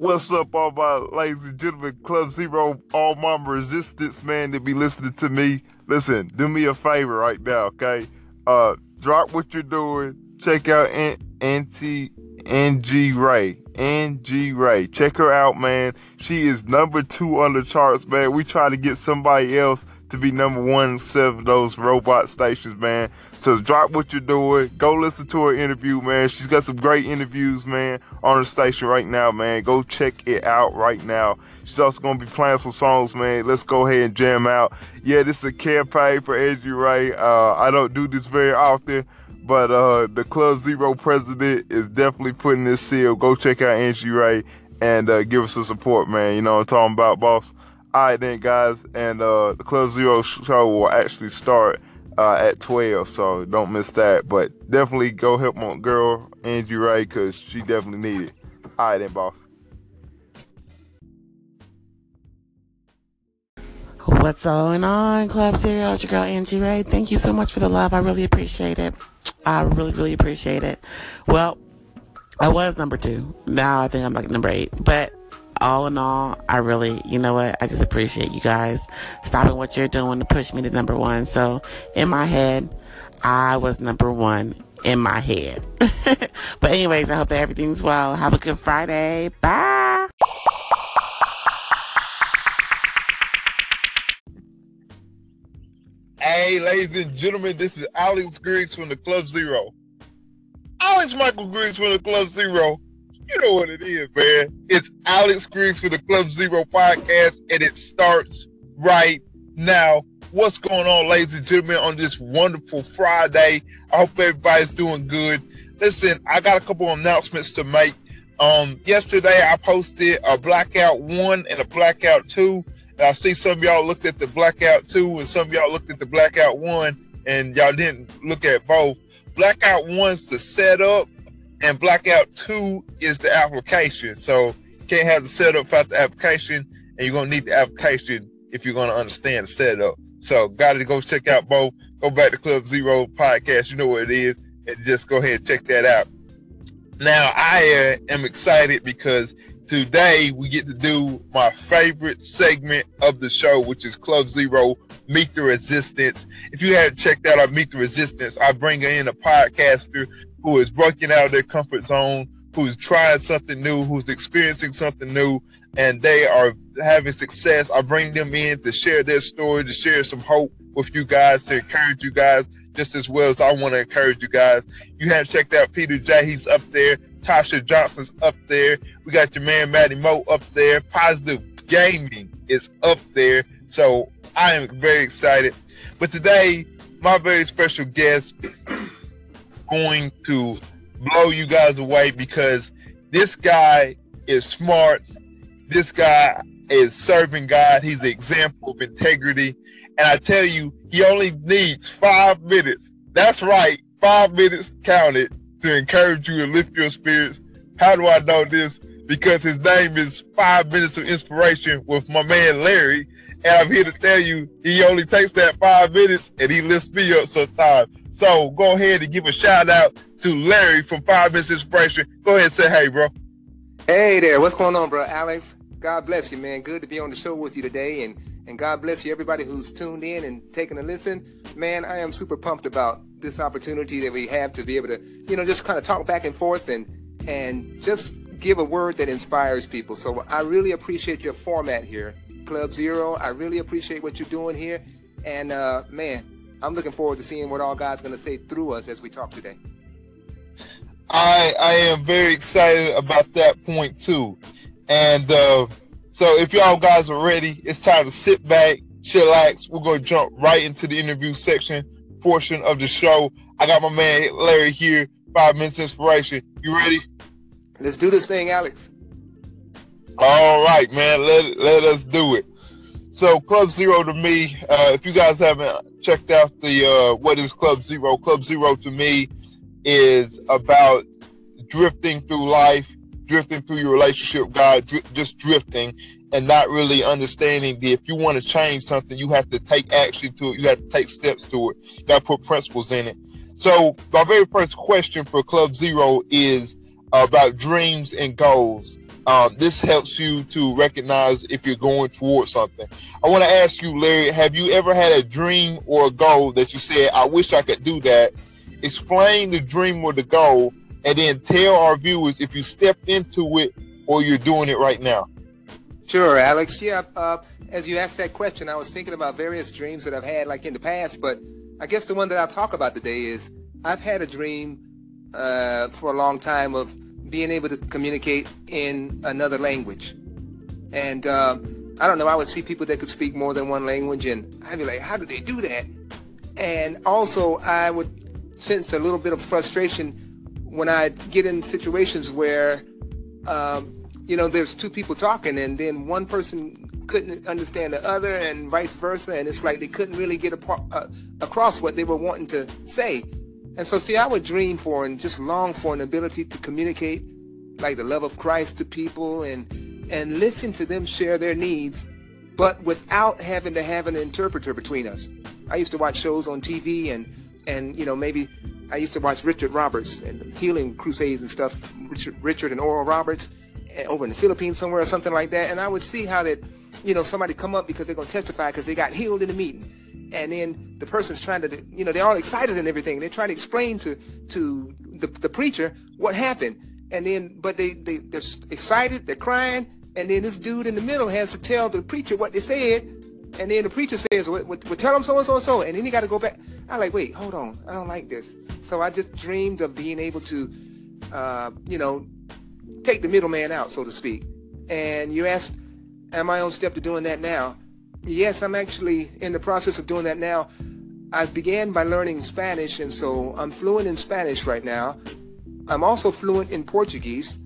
What's up, all my ladies and gentlemen? Club Zero, all my resistance, man, to be listening to me. Listen, do me a favor right now, okay? Uh, drop what you're doing. Check out Auntie Angie Ray. Angie Ray. Check her out, man. She is number two on the charts, man. We try to get somebody else to be number one of those robot stations, man. So drop what you're doing. Go listen to her interview, man. She's got some great interviews, man, on her station right now, man. Go check it out right now. She's also gonna be playing some songs, man. Let's go ahead and jam out. Yeah, this is a campaign for Angie Ray. Uh, I don't do this very often, but uh, the Club Zero president is definitely putting this seal. Go check out Angie Ray and uh, give us some support, man. You know what I'm talking about, boss? All right, then, guys, and uh, the Club Zero show will actually start uh, at 12, so don't miss that. But definitely go help my girl, Angie Ray, because she definitely needs it. All right, then, boss. What's going on, Club Zero? It's your girl, Angie Ray. Thank you so much for the love. I really appreciate it. I really, really appreciate it. Well, I was number two. Now I think I'm like number eight. But all in all, I really, you know what? I just appreciate you guys stopping what you're doing to push me to number one. So in my head, I was number one in my head. but anyways, I hope that everything's well. Have a good Friday. Bye. Hey, ladies and gentlemen, this is Alex Griggs from the Club Zero. Alex Michael Griggs from the Club Zero you know what it is, man. It's Alex Griggs for the Club Zero podcast, and it starts right now. What's going on, ladies and gentlemen, on this wonderful Friday? I hope everybody's doing good. Listen, I got a couple announcements to make. Um, yesterday I posted a blackout one and a blackout two, and I see some of y'all looked at the blackout two and some of y'all looked at the blackout one, and y'all didn't look at both. Blackout one's the setup and blackout two is the application. So you can't have the setup without the application, and you're gonna need the application if you're gonna understand the setup. So gotta go check out both. Go back to Club Zero podcast. You know what it is, and just go ahead and check that out. Now I uh, am excited because today we get to do my favorite segment of the show, which is Club Zero Meet the Resistance. If you haven't checked out our Meet the Resistance, I bring in a podcaster who is breaking out of their comfort zone, who's trying something new, who's experiencing something new, and they are having success. I bring them in to share their story, to share some hope with you guys, to encourage you guys just as well as I want to encourage you guys. You have checked out Peter J. He's up there. Tasha Johnson's up there. We got your man Matty Mo up there. Positive Gaming is up there. So I am very excited. But today, my very special guest going to blow you guys away because this guy is smart. This guy is serving God. He's an example of integrity. And I tell you, he only needs five minutes. That's right. Five minutes counted to encourage you and lift your spirits. How do I know this? Because his name is Five Minutes of Inspiration with my man Larry. And I'm here to tell you, he only takes that five minutes and he lifts me up sometimes. So go ahead and give a shout out to Larry from Five Minutes Inspiration. Go ahead and say hey, bro. Hey there, what's going on, bro? Alex, God bless you, man. Good to be on the show with you today, and and God bless you, everybody who's tuned in and taking a listen. Man, I am super pumped about this opportunity that we have to be able to, you know, just kind of talk back and forth and and just give a word that inspires people. So I really appreciate your format here, Club Zero. I really appreciate what you're doing here, and uh, man, I'm looking forward to seeing what all God's going to say through us as we talk today. I I am very excited about that point too, and uh, so if y'all guys are ready, it's time to sit back, chillax. We're going to jump right into the interview section portion of the show. I got my man Larry here. Five minutes inspiration. You ready? Let's do this thing, Alex. All right, man. Let let us do it. So Club Zero to me, uh, if you guys haven't checked out the uh, what is Club Zero, Club Zero to me is about drifting through life, drifting through your relationship God, dr- just drifting and not really understanding that if you want to change something, you have to take action to it. You have to take steps to it. You got to put principles in it. So my very first question for Club Zero is about dreams and goals. Um, this helps you to recognize if you're going towards something. I want to ask you, Larry, have you ever had a dream or a goal that you said, I wish I could do that? Explain the dream or the goal, and then tell our viewers if you stepped into it or you're doing it right now. Sure, Alex. Yeah, uh, as you asked that question, I was thinking about various dreams that I've had like in the past, but I guess the one that I'll talk about today is I've had a dream uh, for a long time of being able to communicate in another language. And uh, I don't know, I would see people that could speak more than one language, and I'd be like, how do they do that? And also, I would sense a little bit of frustration when I get in situations where, um, you know, there's two people talking, and then one person couldn't understand the other, and vice versa, and it's like they couldn't really get apart, uh, across what they were wanting to say. And so, see, I would dream for and just long for an ability to communicate like the love of Christ to people and and listen to them share their needs, but without having to have an interpreter between us. I used to watch shows on TV and and you know maybe I used to watch Richard Roberts and healing crusades and stuff, Richard, Richard and Oral Roberts eh, over in the Philippines somewhere or something like that, and I would see how that you know somebody come up because they're going to testify because they got healed in the meeting and then the person's trying to, you know, they're all excited and everything. They're trying to explain to to the, the preacher what happened, and then but they they they're excited, they're crying, and then this dude in the middle has to tell the preacher what they said, and then the preacher says, "Well, well, tell him so and so and so," and then he got to go back. I'm like, wait, hold on, I don't like this. So I just dreamed of being able to, uh, you know, take the middleman out, so to speak. And you asked, am I on step to doing that now? Yes, I'm actually in the process of doing that now. I began by learning Spanish, and so I'm fluent in Spanish right now. I'm also fluent in Portuguese,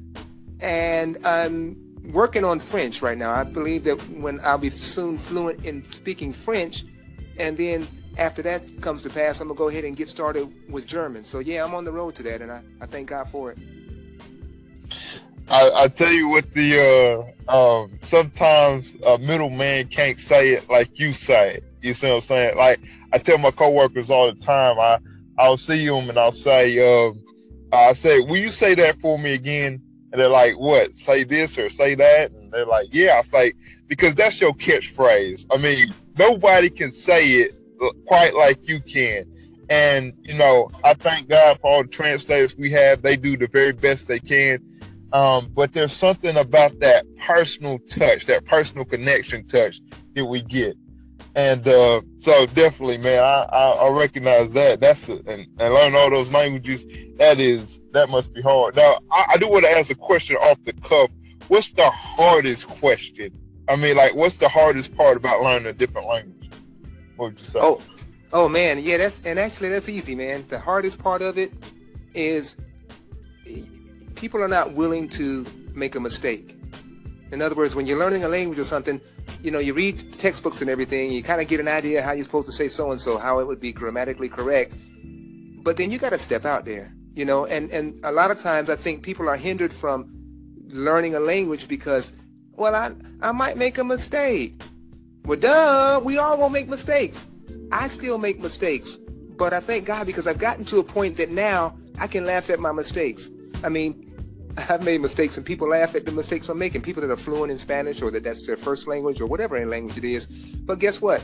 and I'm working on French right now. I believe that when I'll be soon fluent in speaking French, and then after that comes to pass, I'm gonna go ahead and get started with German. So yeah, I'm on the road to that, and I, I thank God for it. I, I tell you what the uh, um, sometimes a middleman can't say it like you say it. You see what I'm saying? Like I tell my coworkers all the time. I I'll see them and I'll say, uh, I say, will you say that for me again? And they're like, what? Say this or say that? And they're like, yeah. I say because that's your catchphrase. I mean, nobody can say it quite like you can. And you know, I thank God for all the translators we have. They do the very best they can um, but there's something about that personal touch, that personal connection touch that we get. And uh, so definitely, man, I, I, I recognize that. That's a, and, and learn all those languages. That is that must be hard. Now, I, I do want to ask a question off the cuff. What's the hardest question? I mean, like, what's the hardest part about learning a different language? What would you say? Oh, oh man, yeah, that's and actually that's easy, man. The hardest part of it is people are not willing to make a mistake. In other words, when you're learning a language or something, you know, you read textbooks and everything, you kind of get an idea how you're supposed to say so and so, how it would be grammatically correct. But then you got to step out there, you know, and, and a lot of times I think people are hindered from learning a language because, well, I, I might make a mistake. Well, duh, we all will make mistakes. I still make mistakes, but I thank God because I've gotten to a point that now I can laugh at my mistakes. I mean, I've made mistakes and people laugh at the mistakes I'm making. People that are fluent in Spanish or that that's their first language or whatever language it is. But guess what?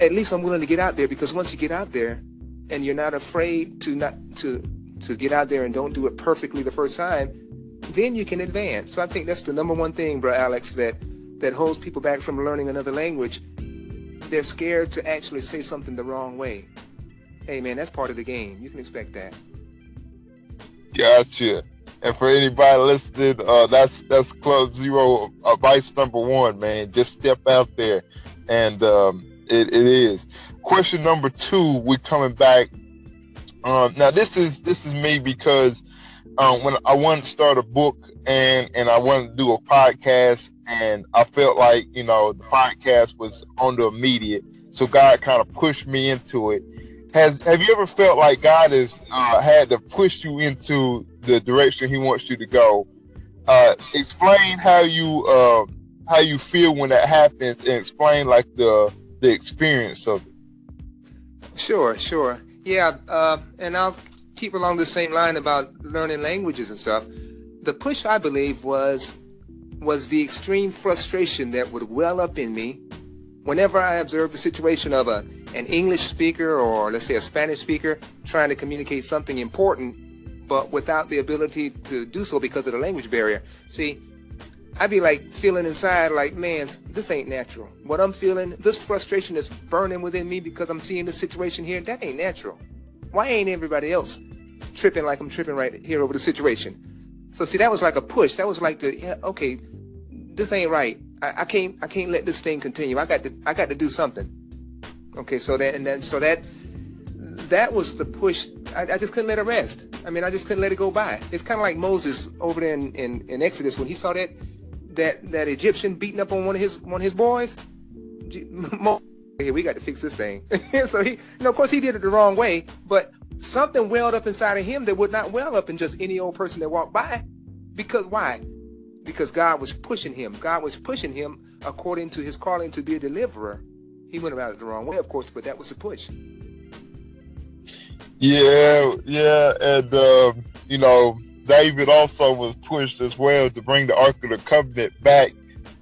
At least I'm willing to get out there because once you get out there and you're not afraid to not to to get out there and don't do it perfectly the first time, then you can advance. So I think that's the number one thing, bro, Alex, that that holds people back from learning another language. They're scared to actually say something the wrong way. Hey man, that's part of the game. You can expect that. Gotcha. And for anybody listening, uh, that's that's Club Zero advice number one, man. Just step out there, and um, it, it is. Question number two, we're coming back. Um, now this is this is me because um, when I wanted to start a book and and I wanted to do a podcast, and I felt like you know the podcast was under immediate, so God kind of pushed me into it. Has have you ever felt like God has uh, had to push you into the direction he wants you to go. Uh, explain how you uh, how you feel when that happens, and explain like the the experience of it. Sure, sure, yeah, uh, and I'll keep along the same line about learning languages and stuff. The push, I believe, was was the extreme frustration that would well up in me whenever I observed the situation of a an English speaker or let's say a Spanish speaker trying to communicate something important but without the ability to do so because of the language barrier. See, I'd be like feeling inside like, man, this ain't natural. What I'm feeling, this frustration is burning within me because I'm seeing this situation here. That ain't natural. Why ain't everybody else tripping like I'm tripping right here over the situation? So see, that was like a push. That was like the, yeah, okay, this ain't right. I, I can't, I can't let this thing continue. I got to, I got to do something. Okay, so that, and then, so that, that was the push. I, I, just couldn't let it rest. I mean, I just couldn't let it go by. It's kind of like Moses over there in, in, in Exodus when he saw that that that Egyptian beating up on one of his one of his boys. We got to fix this thing. so he, you know, of course, he did it the wrong way, but something welled up inside of him that would not well up in just any old person that walked by. Because why? Because God was pushing him. God was pushing him according to his calling to be a deliverer. He went about it the wrong way, of course, but that was the push. Yeah, yeah, and uh, you know, David also was pushed as well to bring the Ark of the Covenant back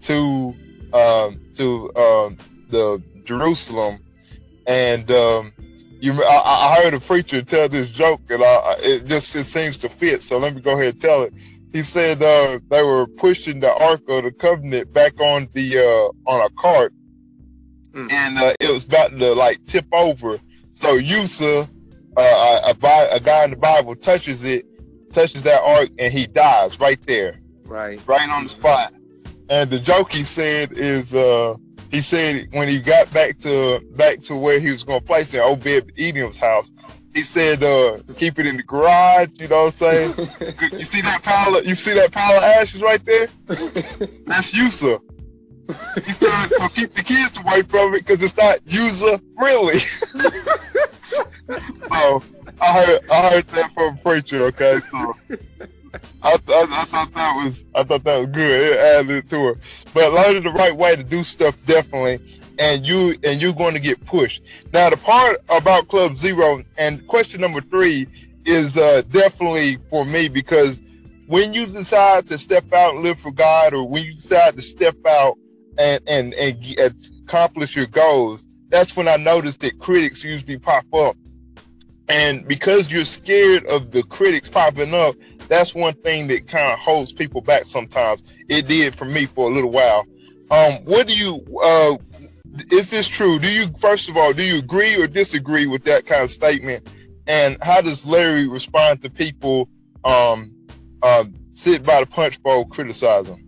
to um, to um, the Jerusalem, and um, you, I, I, heard a preacher tell this joke, and I, it just it seems to fit. So let me go ahead and tell it. He said uh, they were pushing the Ark of the Covenant back on the uh, on a cart, mm. and uh, it was about to like tip over. So Uzzah, uh, a, a, a guy in the Bible, touches it touches that ark and he dies right there. Right. Right on the spot. And the joke he said is uh he said when he got back to back to where he was gonna place it, Obed Edom's house, he said uh keep it in the garage, you know what I'm saying? you see that pile of you see that pile of ashes right there? That's Uzzah. He said so keep the kids away from it because it's not user friendly. so I heard I heard that from a preacher. Okay, so I, I, I, thought that was I thought that was good. It added to it. But learning the right way to do stuff definitely, and you and you're going to get pushed. Now the part about Club Zero and question number three is uh, definitely for me because when you decide to step out and live for God, or when you decide to step out and and and accomplish your goals, that's when I noticed that critics usually pop up and because you're scared of the critics popping up, that's one thing that kind of holds people back sometimes. It did for me for a little while. Um, what do you, uh, is this true? Do you, first of all, do you agree or disagree with that kind of statement? And how does Larry respond to people um, uh, sit by the punch bowl criticizing?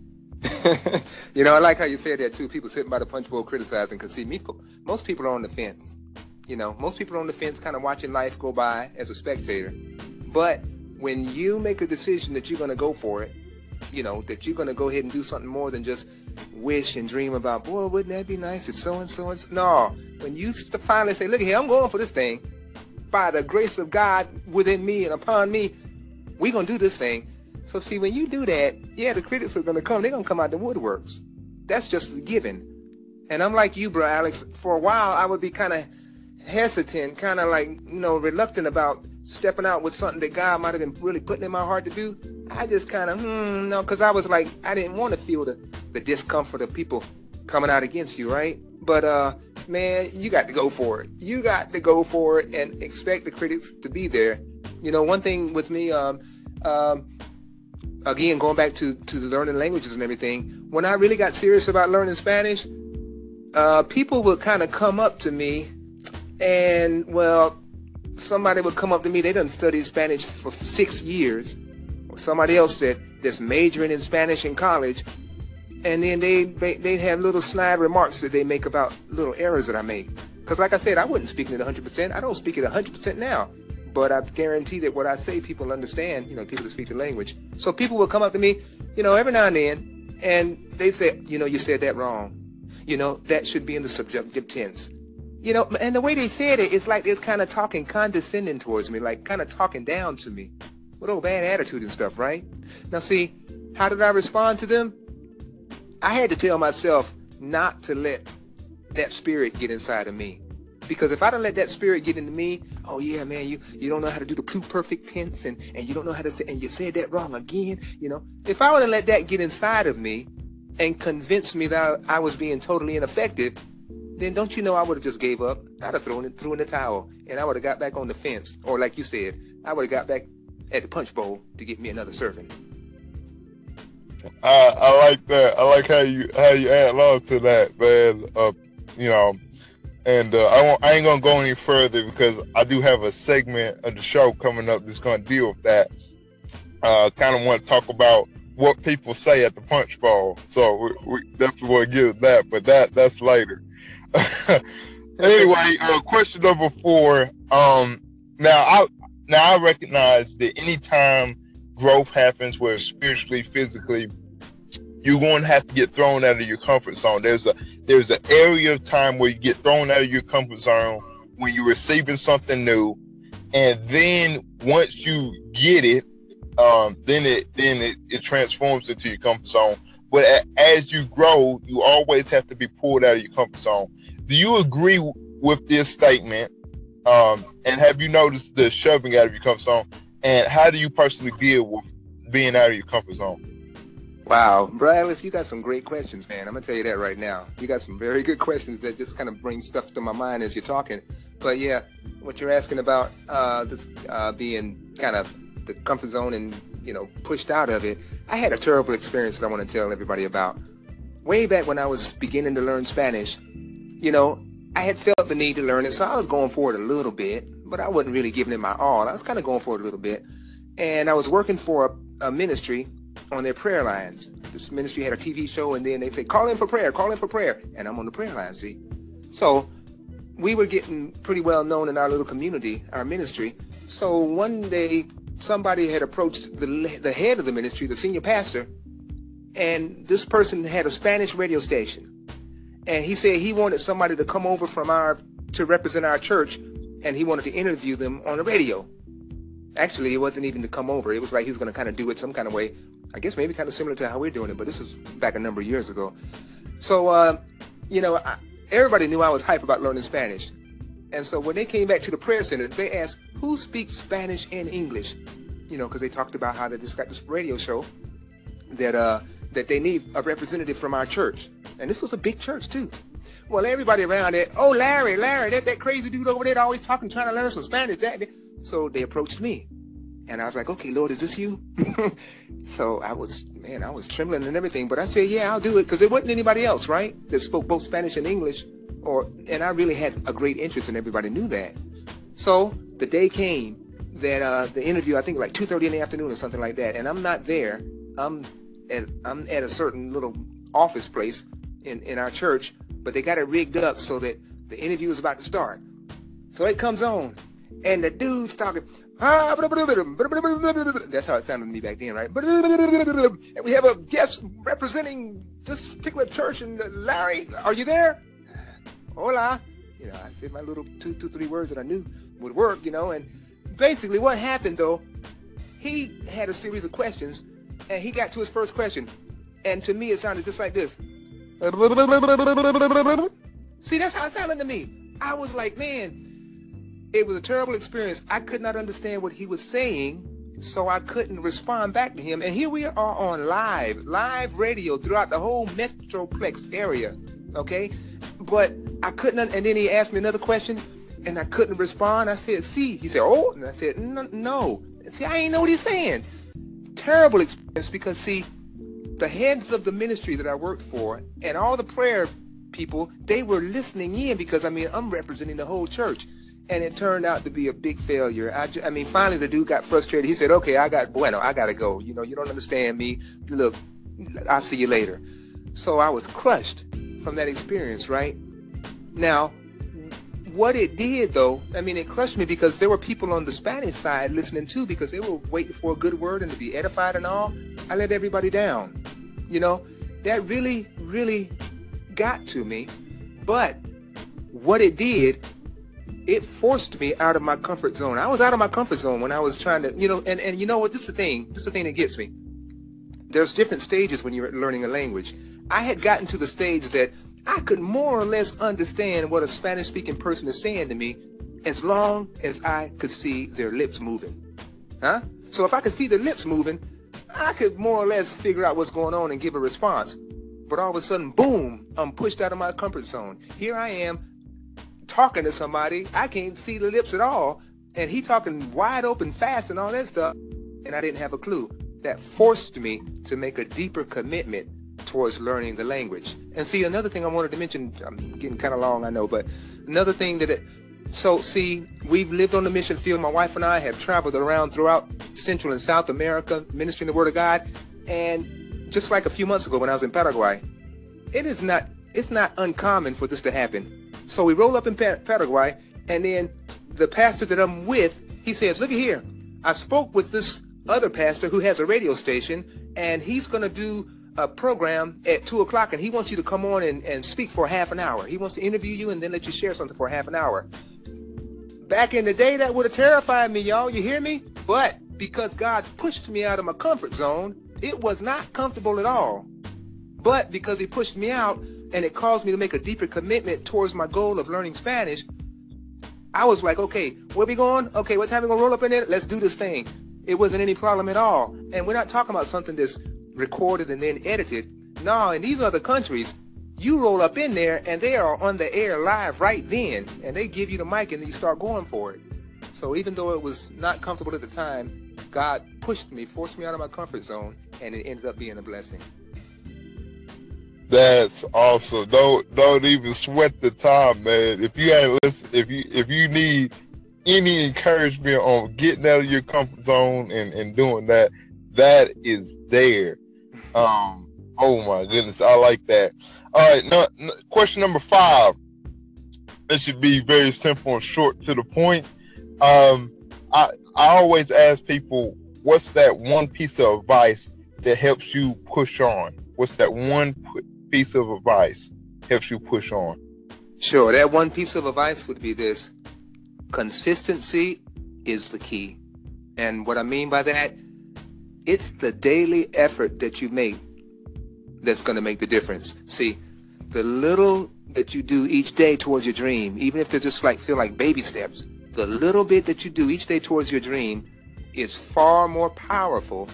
you know, I like how you said that too. People sitting by the punch bowl criticizing because see, me. most people are on the fence. You know, most people on the fence kind of watching life go by as a spectator. But when you make a decision that you're going to go for it, you know, that you're going to go ahead and do something more than just wish and dream about, boy, wouldn't that be nice if so and so and so. No, when you finally say, look here, I'm going for this thing, by the grace of God within me and upon me, we're going to do this thing. So see, when you do that, yeah, the critics are to come. They're to come out the woodworks. That's just a given. And I'm like you, bro, Alex. For a while, I would be kind of hesitant, kind of like, you know, reluctant about stepping out with something that God might have been really putting in my heart to do. I just kind of, hmm, no, because I was like, I didn't want to feel the, the discomfort of people coming out against you, right? But, uh, man, you got to go for it. You got to go for it and expect the critics to be there. You know, one thing with me, um, um, again, going back to, to learning languages and everything, when I really got serious about learning Spanish, uh, people would kind of come up to me and well, somebody would come up to me. They done studied Spanish for six years, or somebody else that that's majoring in Spanish in college, and then they they they have little snide remarks that they make about little errors that I make. Because like I said, I wasn't speaking it 100%. I don't speak it 100% now. But I guarantee that what I say, people understand, you know, people that speak the language. So people will come up to me, you know, every now and then, and they say, you know, you said that wrong. You know, that should be in the subjunctive tense. You know, and the way they said it, it's like they're kind of talking condescending towards me, like kind of talking down to me. With old bad attitude and stuff, right? Now see, how did I respond to them? I had to tell myself not to let that spirit get inside of me. Because if I don't let that spirit get into me, oh yeah, man, you, you don't know how to do the pluperfect tense and, and you don't know how to say, and you said that wrong again, you know. If I would have let that get inside of me, and convince me that I was being totally ineffective, then don't you know I would have just gave up? I'd have thrown it, threw in the towel, and I would have got back on the fence, or like you said, I would have got back at the punch bowl to get me another serving. I, I like that. I like how you how you add love to that, man. Uh, you know, and uh, I won't. I ain't gonna go any further because I do have a segment of the show coming up that's gonna deal with that. Uh, kind of want to talk about what people say at the punch bowl, so we, we definitely want to get that, but that that's later. anyway, uh, question number four. Um, now I now I recognize that anytime growth happens, whether spiritually, physically, you're going to have to get thrown out of your comfort zone. There's a there's an area of time where you get thrown out of your comfort zone when you're receiving something new, and then once you get it, um, then it then it, it transforms into your comfort zone. But as you grow, you always have to be pulled out of your comfort zone. Do you agree with this statement? Um, and have you noticed the shoving out of your comfort zone? And how do you personally deal with being out of your comfort zone? Wow, Bradley, you got some great questions, man. I'm gonna tell you that right now. You got some very good questions that just kind of bring stuff to my mind as you're talking. But yeah, what you're asking about uh, this uh, being kind of the comfort zone and you know pushed out of it, I had a terrible experience that I want to tell everybody about. Way back when I was beginning to learn Spanish, you know, I had felt the need to learn it, so I was going for it a little bit, but I wasn't really giving it my all. I was kind of going for it a little bit. And I was working for a, a ministry on their prayer lines. This ministry had a TV show, and then they say, call in for prayer, call in for prayer. And I'm on the prayer line, see? So we were getting pretty well known in our little community, our ministry. So one day, somebody had approached the, the head of the ministry, the senior pastor, and this person had a Spanish radio station and he said he wanted somebody to come over from our to represent our church and he wanted to interview them on the radio actually it wasn't even to come over it was like he was going to kind of do it some kind of way i guess maybe kind of similar to how we're doing it but this was back a number of years ago so uh, you know I, everybody knew i was hype about learning spanish and so when they came back to the prayer center they asked who speaks spanish and english you know because they talked about how they just got this radio show that uh that they need a representative from our church. And this was a big church too. Well, everybody around there, oh, Larry, Larry, that, that crazy dude over there always talking, trying to learn some Spanish. That, so they approached me. And I was like, okay, Lord, is this you? so I was, man, I was trembling and everything. But I said, yeah, I'll do it. Because there wasn't anybody else, right? That spoke both Spanish and English. Or, and I really had a great interest and everybody knew that. So the day came that uh, the interview, I think like 2.30 in the afternoon or something like that. And I'm not there. I'm at I'm at a certain little office place in, in our church, but they got it rigged up so that the interview is about to start. So it comes on, and the dude's talking. Ah, that's how it sounded to me back then, right? And we have a guest representing this particular church, and Larry, are you there? Hola. You know, I said my little two, two, three words that I knew would work, you know, and basically what happened though, he had a series of questions and he got to his first question. And to me, it sounded just like this. See, that's how it sounded to me. I was like, man, it was a terrible experience. I could not understand what he was saying, so I couldn't respond back to him. And here we are on live, live radio throughout the whole Metroplex area, okay? But I couldn't, and then he asked me another question, and I couldn't respond. I said, see. He said, oh. And I said, no. See, I ain't know what he's saying terrible experience because see, the heads of the ministry that I worked for and all the prayer people, they were listening in because I mean I'm representing the whole church. And it turned out to be a big failure. I, I mean, finally the dude got frustrated. He said, okay, I got, bueno, I got to go. You know, you don't understand me. Look, I'll see you later. So I was crushed from that experience, right? Now, what it did though, I mean, it crushed me because there were people on the Spanish side listening too because they were waiting for a good word and to be edified and all. I let everybody down. You know, that really, really got to me. But what it did, it forced me out of my comfort zone. I was out of my comfort zone when I was trying to, you know, and, and you know what? This is the thing. This is the thing that gets me. There's different stages when you're learning a language. I had gotten to the stage that I could more or less understand what a Spanish speaking person is saying to me as long as I could see their lips moving. Huh? So if I could see their lips moving, I could more or less figure out what's going on and give a response. But all of a sudden, boom, I'm pushed out of my comfort zone. Here I am talking to somebody. I can't see the lips at all. And he talking wide open fast and all that stuff. And I didn't have a clue. That forced me to make a deeper commitment towards learning the language. And see, another thing I wanted to mention, I'm getting kind of long, I know, but another thing that, it, so see, we've lived on the mission field. My wife and I have traveled around throughout Central and South America, ministering the Word of God. And just like a few months ago when I was in Paraguay, it is not, it's not uncommon for this to happen. So we roll up in Paraguay, and then the pastor that I'm with, he says, look at here, I spoke with this other pastor who has a radio station, and he's going to do a program at 2 o'clock, and he wants you to come on and, and speak for half an hour. He wants to interview you and then let you share something for half an hour. Back in the day, that would have terrified me, y'all. You hear me? But because God pushed me out of my comfort zone, it was not comfortable at all. But because he pushed me out and it caused me to make a deeper commitment towards my goal of learning Spanish, I was like, okay, where we going? Okay, what time we gonna roll up in there? Let's do this thing. It wasn't any problem at all. And we're not talking about something that's recorded and then edited. No, in these other countries, you roll up in there and they are on the air live right then. And they give you the mic and you start going for it. So even though it was not comfortable at the time, God pushed me, forced me out of my comfort zone, and it ended up being a blessing. That's awesome. Don't don't even sweat the time, man. If you ain't listen, if you if you need any encouragement on getting out of your comfort zone and, and doing that, that is there. Um, oh my goodness, I like that. All right, question number five. This should be very simple and short to the point. Um, I I always ask people, what's that one piece of advice that helps you push on? What's that one piece of advice helps you push on? Sure. That one piece of advice would be this consistency is the key. And what I mean by that, it's the daily effort that you make that's going to make the difference. See, the little that you do each day towards your dream, even if they just like feel like baby steps, the little bit that you do each day towards your dream is far more powerful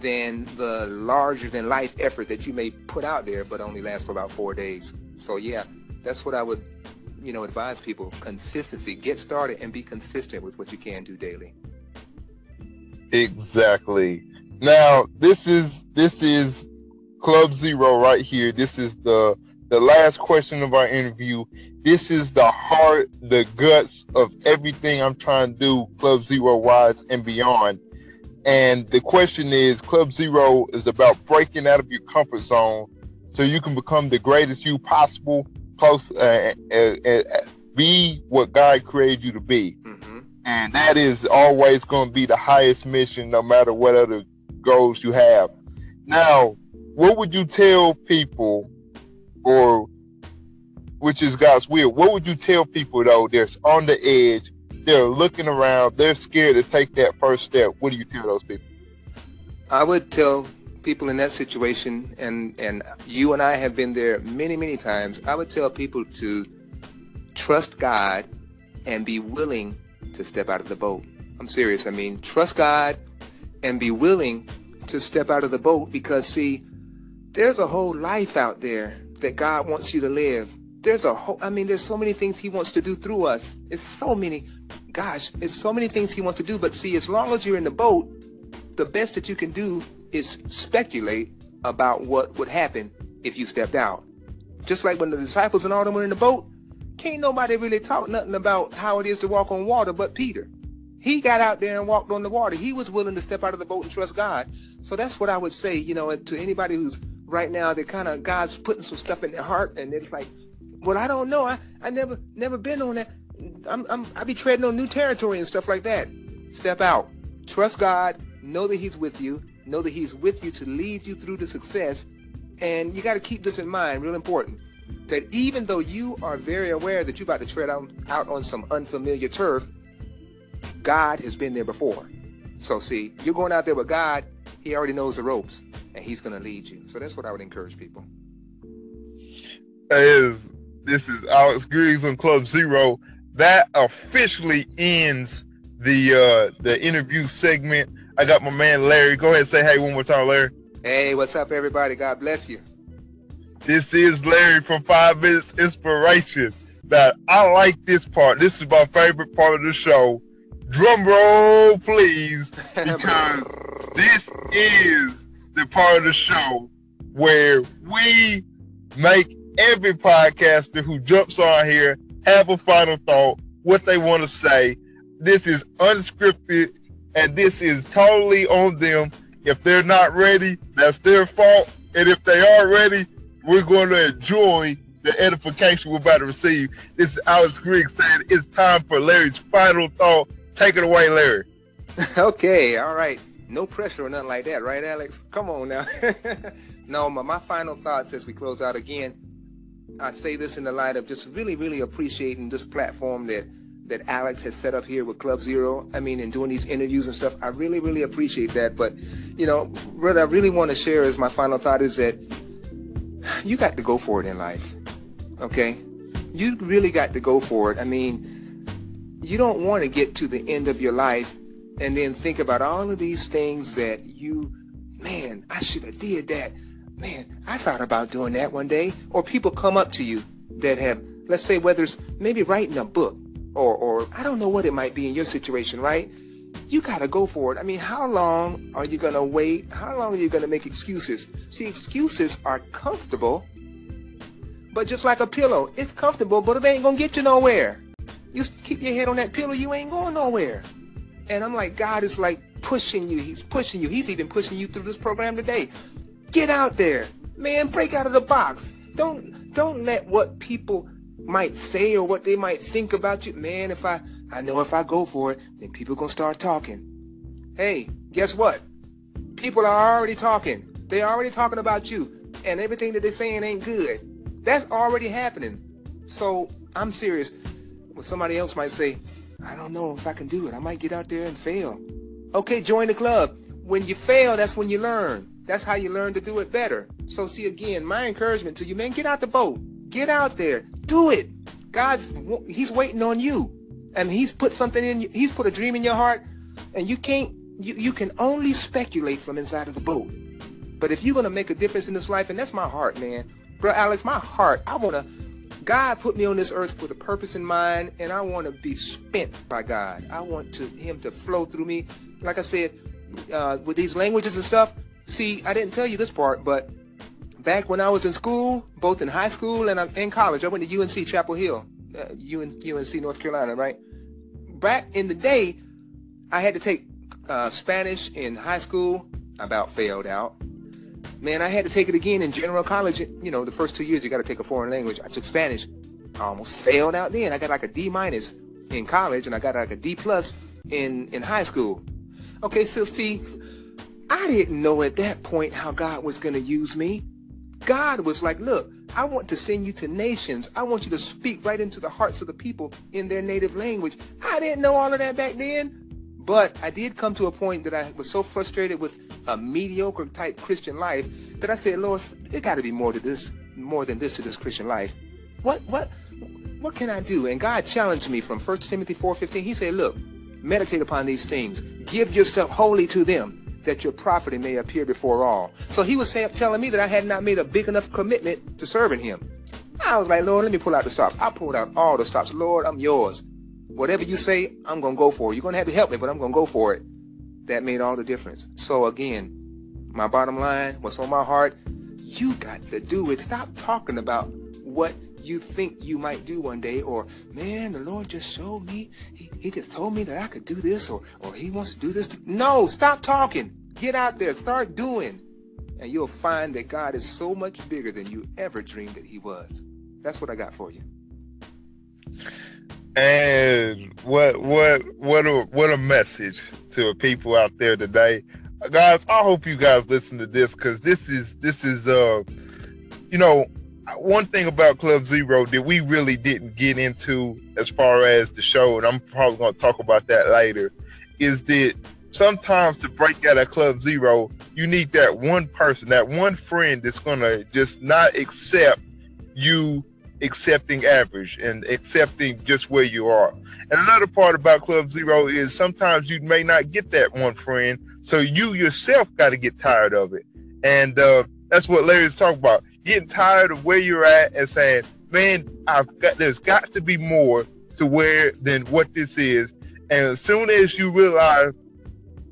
than the larger than life effort that you may put out there but only lasts for about four days. So yeah, that's what I would, you know, advise people. Consistency. Get started and be consistent with what you can do daily. Exactly. Now this is this is Club Zero right here. This is the the last question of our interview. This is the heart, the guts of everything I'm trying to do Club Zero wise and beyond. And the question is Club Zero is about breaking out of your comfort zone so you can become the greatest you possible, close, uh, uh, uh, be what God created you to be. Mm-hmm. And that is always going to be the highest mission, no matter what other goals you have. Now, what would you tell people, or which is God's will, what would you tell people though that's on the edge they're looking around, they're scared to take that first step, what do you tell those people? I would tell people in that situation, and, and you and I have been there many, many times, I would tell people to trust God and be willing to step out of the boat. I'm serious. I mean, trust God and be willing to step out of the boat because, see, there's a whole life out there that God wants you to live. There's a whole, I mean, there's so many things he wants to do through us. It's so many gosh, there's so many things he wants to do. But see, as long as you're in the boat, the best that you can do is speculate about what would happen if you stepped out. Just like when the disciples and all them were in the boat, can't nobody really talk nothing about how it is to walk on water but Peter. He got out there and walked on the water. He was willing to step out of the boat and trust God. So that's what I would say, you know, to anybody who's right now, they're kind of, God's putting some stuff in their heart and it's like, well, I don't know. I, I never, never been on that. I'm, I'm, I be treading on new territory and stuff like that. Step out. Trust God. Know that He's with you. Know that He's with you to lead you through the success. And you got to keep this in mind, real important, that even though you are very aware that you're about to tread out, out on some unfamiliar turf, God has been there before. So see, you're going out there with God. He already knows the ropes, and He's going to lead you. So that's what I would encourage people. Is this is Alex Griggs on Club Zero that officially ends the uh the interview segment. I got my man Larry. Go ahead and say hey one more time, Larry. Hey, what's up, everybody? God bless you. This is Larry from Five Minutes Inspiration. Now, I like this part. This is my favorite part of the show. Drum roll, please, because this is the part of the show where we make every podcaster who jumps on here have a final thought, what they want to say. This is unscripted and this is totally on them. If they're not ready, that's their fault. And if they are ready, we're going to enjoy the edification we're about to receive. This is Alex Griggs saying it's time for Larry's final thought. Take it away, Larry. okay, all right. No pressure or nothing like that, right, Alex? Come on now. no, my, my final thoughts as we close out again. I say this in the light of just really, really appreciating this platform that that Alex has set up here with Club Zero. I mean, in doing these interviews and stuff, I really, really appreciate that. But, you know, what I really want to share is my final thought is that you got to go for it in life. Okay? You really got to go for it. I mean, you don't want to get to the end of your life and then think about all of these things that you, man, I should have did that man, I thought about doing that one day. Or people come up to you that have, let's say, whether it's maybe writing a book or, or I don't know what it might be in your situation, right? You got to go for it. I mean, how long are you going to wait? How long are you going to make excuses? See, excuses are comfortable, but just like a pillow, it's comfortable, but it ain't going to get you nowhere. You keep your head on that pillow, you ain't going nowhere. And I'm like, God is like pushing you. He's pushing you. He's even pushing you through this program today. Get out there. Man, break out of the box. Don't don't let what people might say or what they might think about you. Man, if I I know if I go for it, then people gonna start talking. Hey, guess what? People are already talking. They're already talking about you. And everything that they're saying ain't good. That's already happening. So I'm serious. When somebody else might say, I don't know if I can do it. I might get out there and fail. Okay, join the club. When you fail, that's when you learn. That's how you learn to do it better. So see again, my encouragement to you, man, get out the boat. Get out there. Do it. God's he's waiting on you. And he's put something in you. He's put a dream in your heart and you can't you, you can only speculate from inside of the boat. But if you're going to make a difference in this life and that's my heart, man. Bro, Alex, my heart, I want to God put me on this earth with a purpose in mind, and I want to be spent by God. I want to Him to flow through me. Like I said, uh, with these languages and stuff, See, I didn't tell you this part, but back when I was in school, both in high school and uh, in college, I went to UNC Chapel Hill, uh, UNC North Carolina, right? Back in the day, I had to take uh, Spanish in high school. About failed out. Man, I had to take it again in general college. You know, the first two years you got to take a foreign language. I took Spanish. I almost failed out then. I got like a D minus in college, and I got like a D plus in in high school. Okay, so see, I didn't know at that point how God was going to use me. God was like, look, I want to send you to nations. I want you to speak right into the hearts of the people in their native language. I didn't know all of that back then. But I did come to a point that I was so frustrated with a mediocre type Christian life that I said, Lord, it got to be more to this, more than this to this Christian life. What, what, what can I do? And God challenged me from 1 Timothy 4.15. He said, look, meditate upon these things. Give yourself wholly to them that your profiting may appear before all. So he was saying, telling me that I had not made a big enough commitment to serving him. I was like, Lord, let me pull out the stops. I pulled out all the stops. Lord, I'm yours. Whatever you say, I'm going to go for it. You're going to have to help me, but I'm going to go for it. That made all the difference. So again, my bottom line, what's on my heart, you got to do it. Stop talking about what you think you might do one day or man the lord just showed me. He, he just told me that i could do this or or he wants to do this. To... no stop talking. Get out there. Start doing. And you'll find that god is so much bigger than you ever dreamed that he was. That's what i got for you. And what what what a what a message to people out there today. Guys i hope you guys listen to this because this is this is uh you know one thing about Club Zero that we really didn't get into as far as the show, and I'm probably going to talk about that later, is that sometimes to break out of Club Zero, you need that one person, that one friend that's going to just not accept you accepting average and accepting just where you are. And another part about Club Zero is sometimes you may not get that one friend, so you yourself got to get tired of it. And uh, that's what Larry's talking about getting tired of where you're at and saying, man, I've got, there's got to be more to where than what this is. And as soon as you realize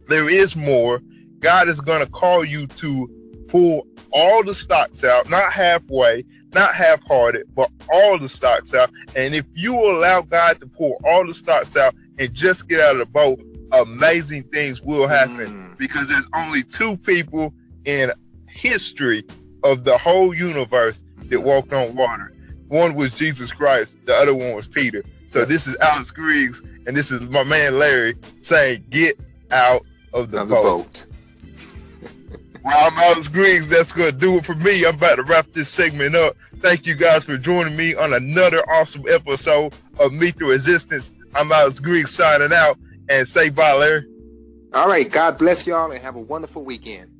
there is more, God is going to call you to pull all the stocks out, not halfway, not half-hearted, but all the stocks out. And if you allow God to pull all the stocks out and just get out of the boat, amazing things will happen mm. because there's only two people in history of the whole universe that walked on water. One was Jesus Christ, the other one was Peter. So this is Alex Griggs, and this is my man Larry saying, "Get out of the, boat. Boat. well, I'm Alex Griggs. That's going to do it for me. I'm about to wrap this segment up. Thank you guys for joining me on another awesome episode of Meet the Resistance. I'm Alex Griggs signing out and say bye, Larry. All right. God bless y'all and have a wonderful weekend.